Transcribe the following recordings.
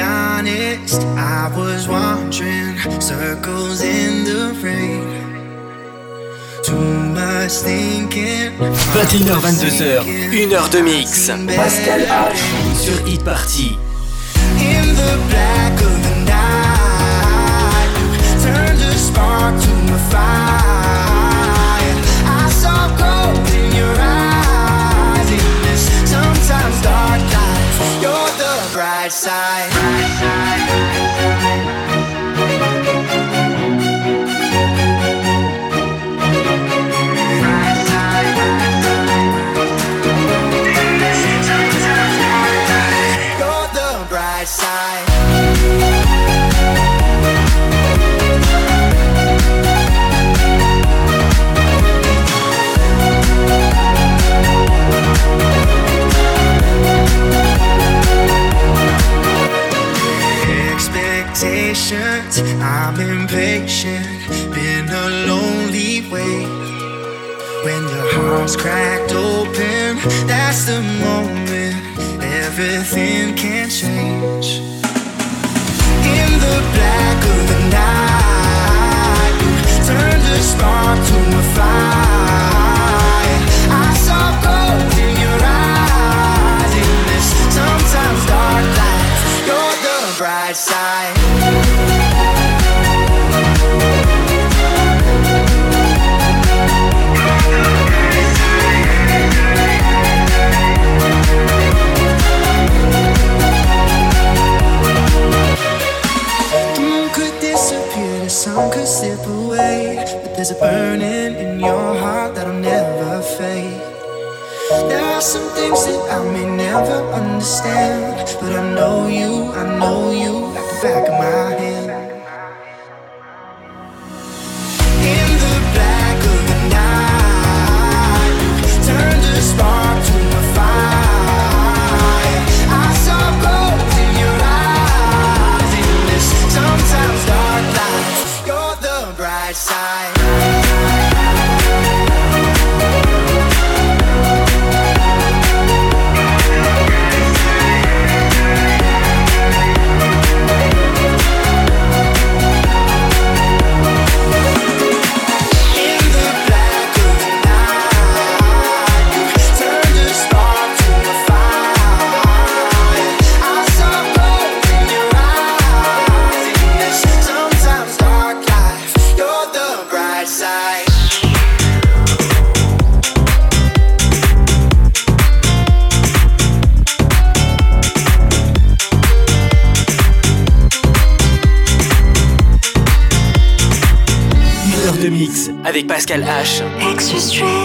i was watching circles in the rain 1h de mix. Pascal H. Sur Hit Party. right side. arms cracked open. That's the moment everything can change. In the black of the night, Turn the spark to Pascal H.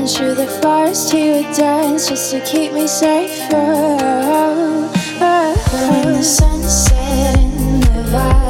And through the forest he would dance just to keep me safe. Oh, oh, oh. When the sun set in the valley.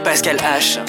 Pascal H.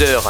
22h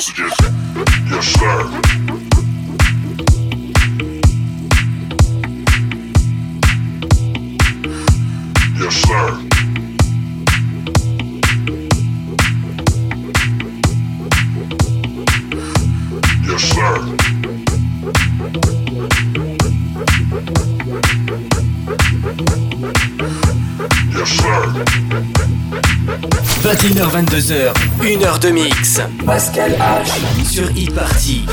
sausages. Yes, sir. Yes, sir. Yes, sir. Yes, sir. 21h, 22h, 1 heure de mix. Pascal H. Sur e-party.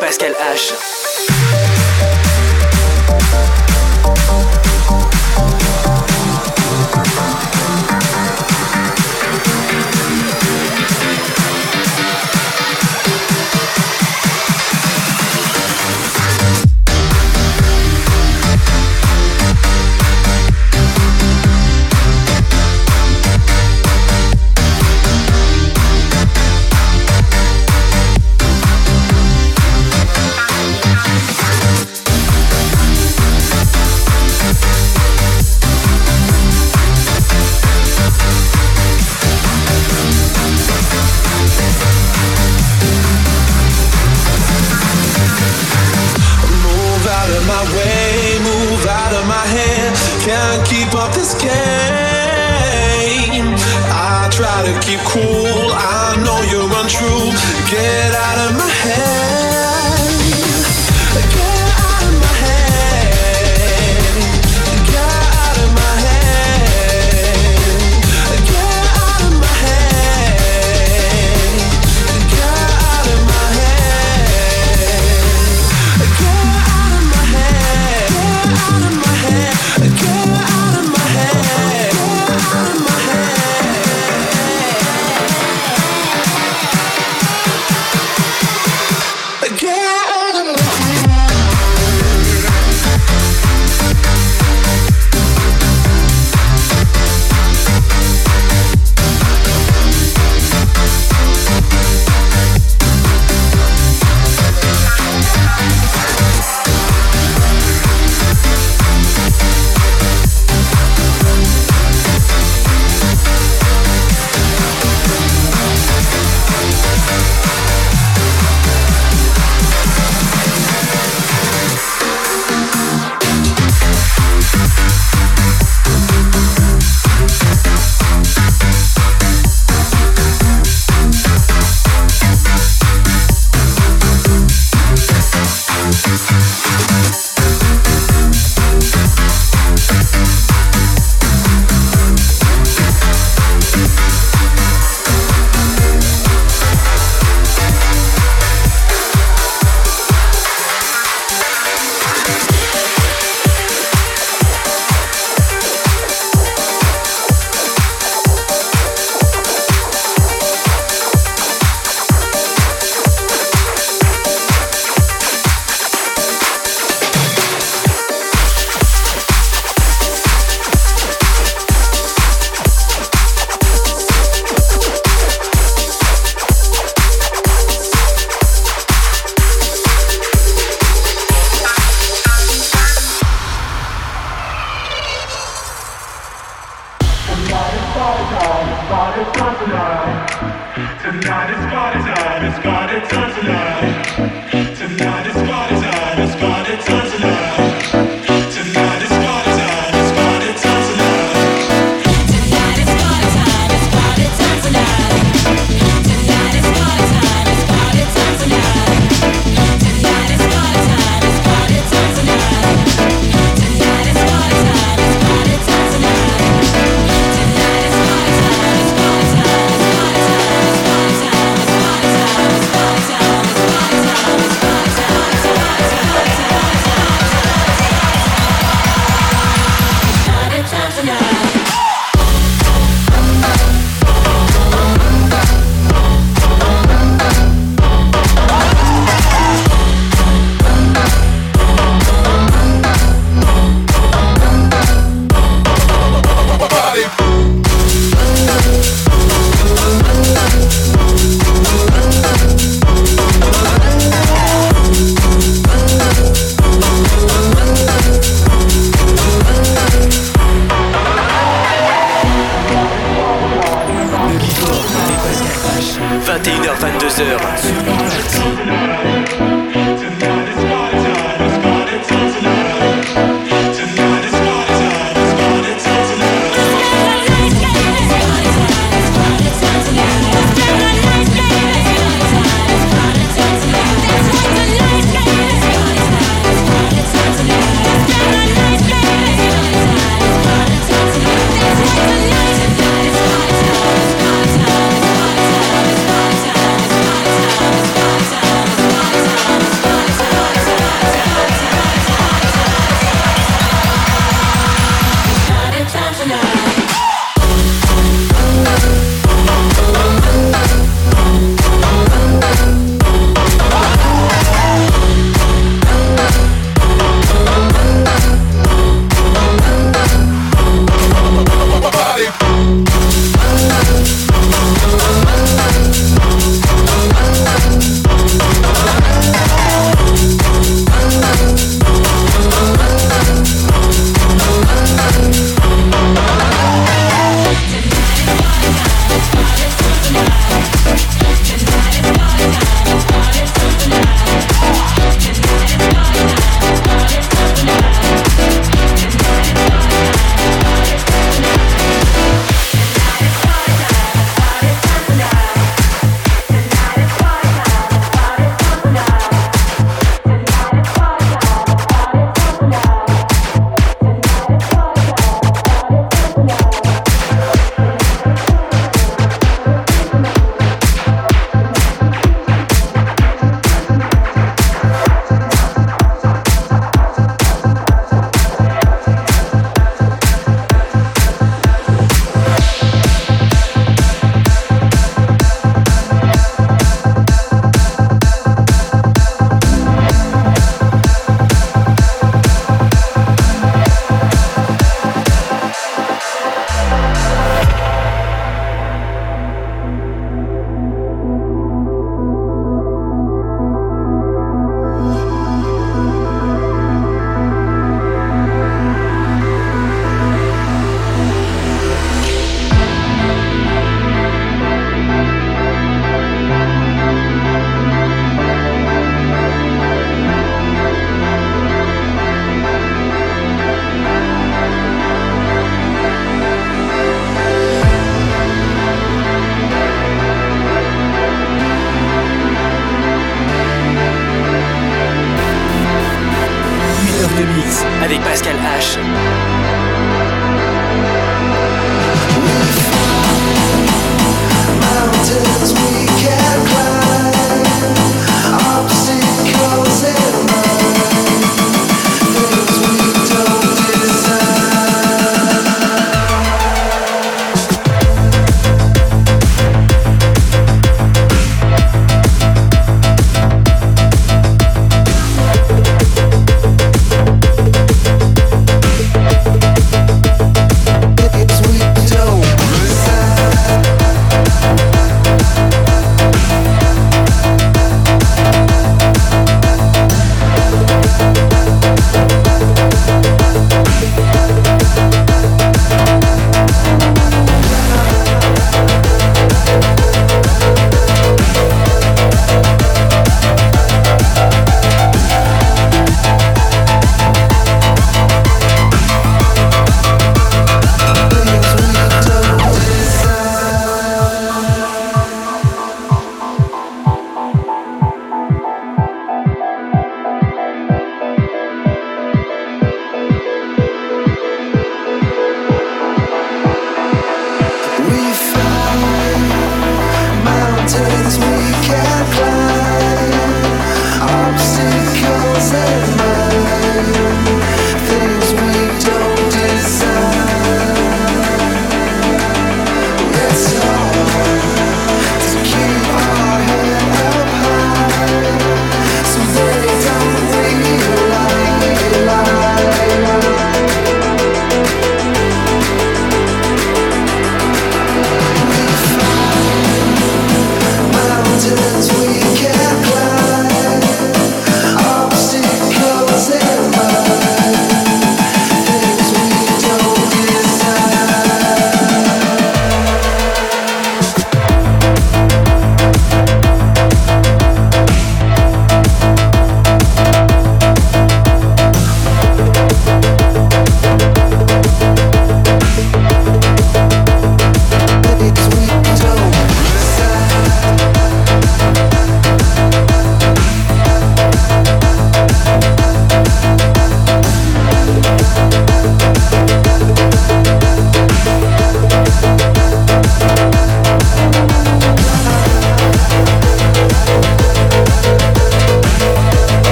Pascal H.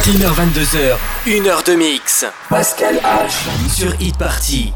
21h, 22h, 1h de mix. Pascal H. Sur Hit Party.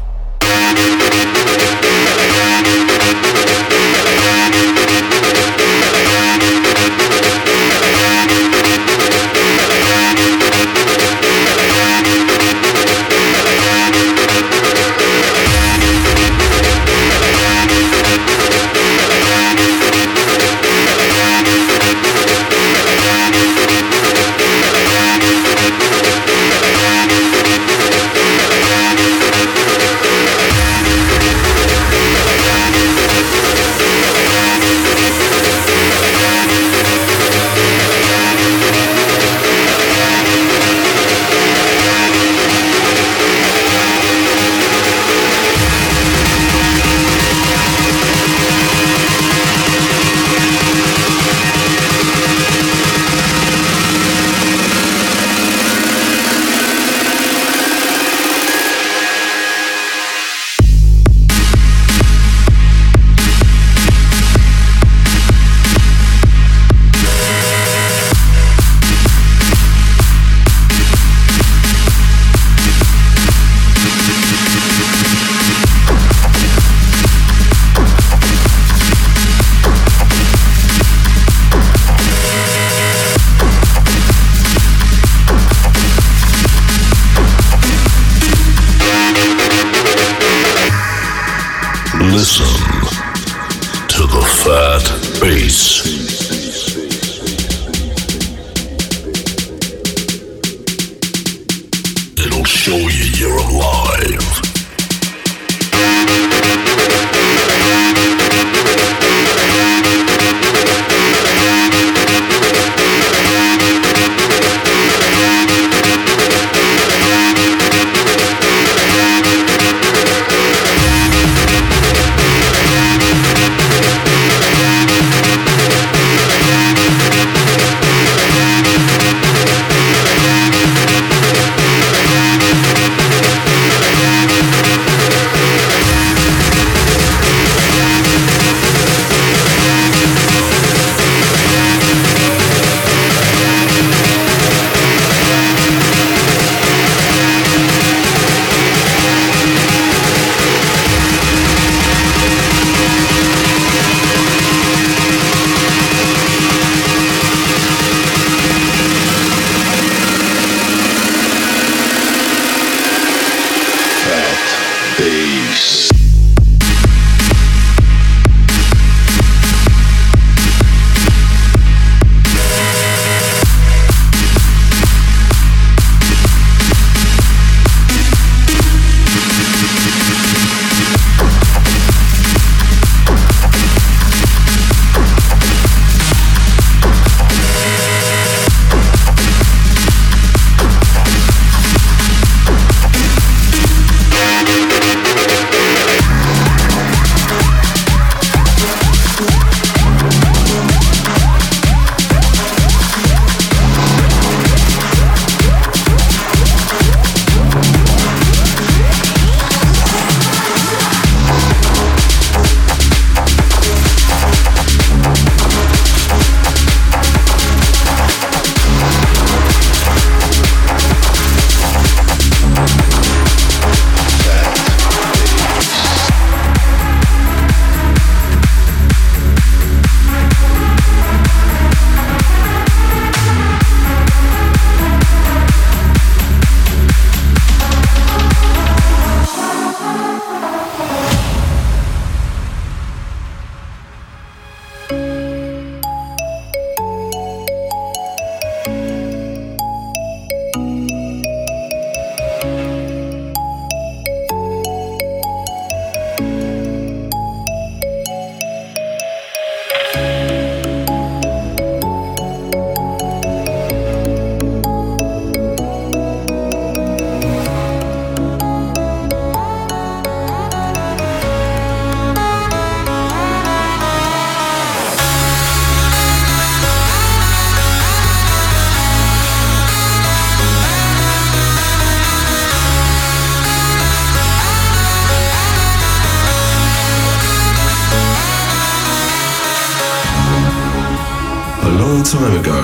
Long time ago,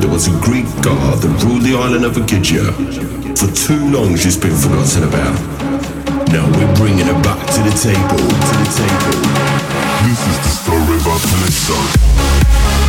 there was a Greek god that ruled the island of Aegyptia. For too long, she's been forgotten about. Now we're bringing her back to the table, to the table. This is the story about Calypso.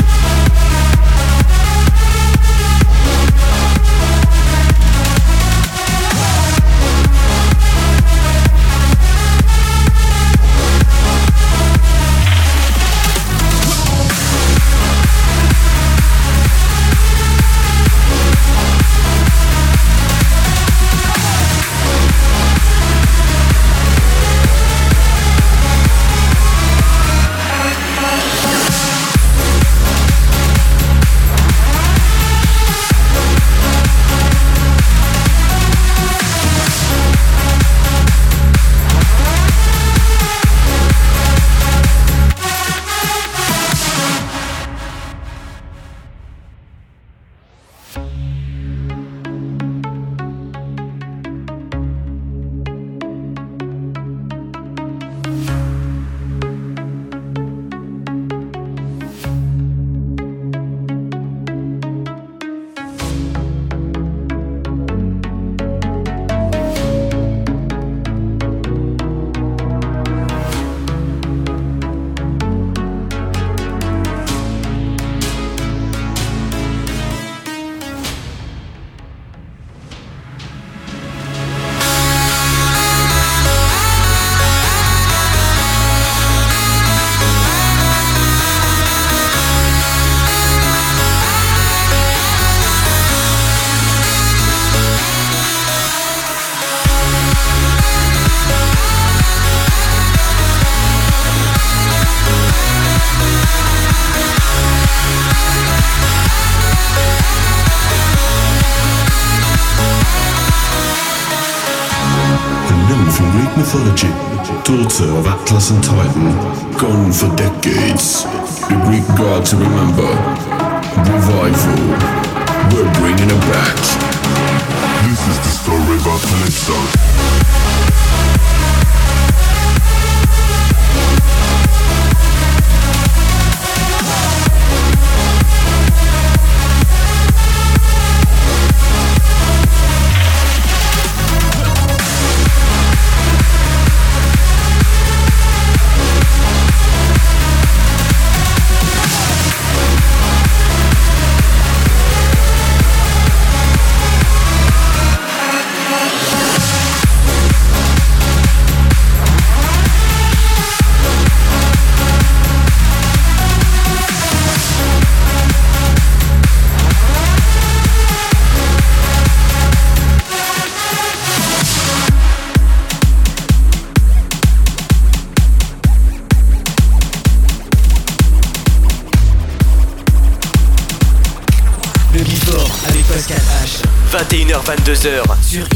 Of Atlas and Titan, gone for decades. The Greek god to remember. Revival. We're bringing her back. This is the story about Calypso. 22h sur.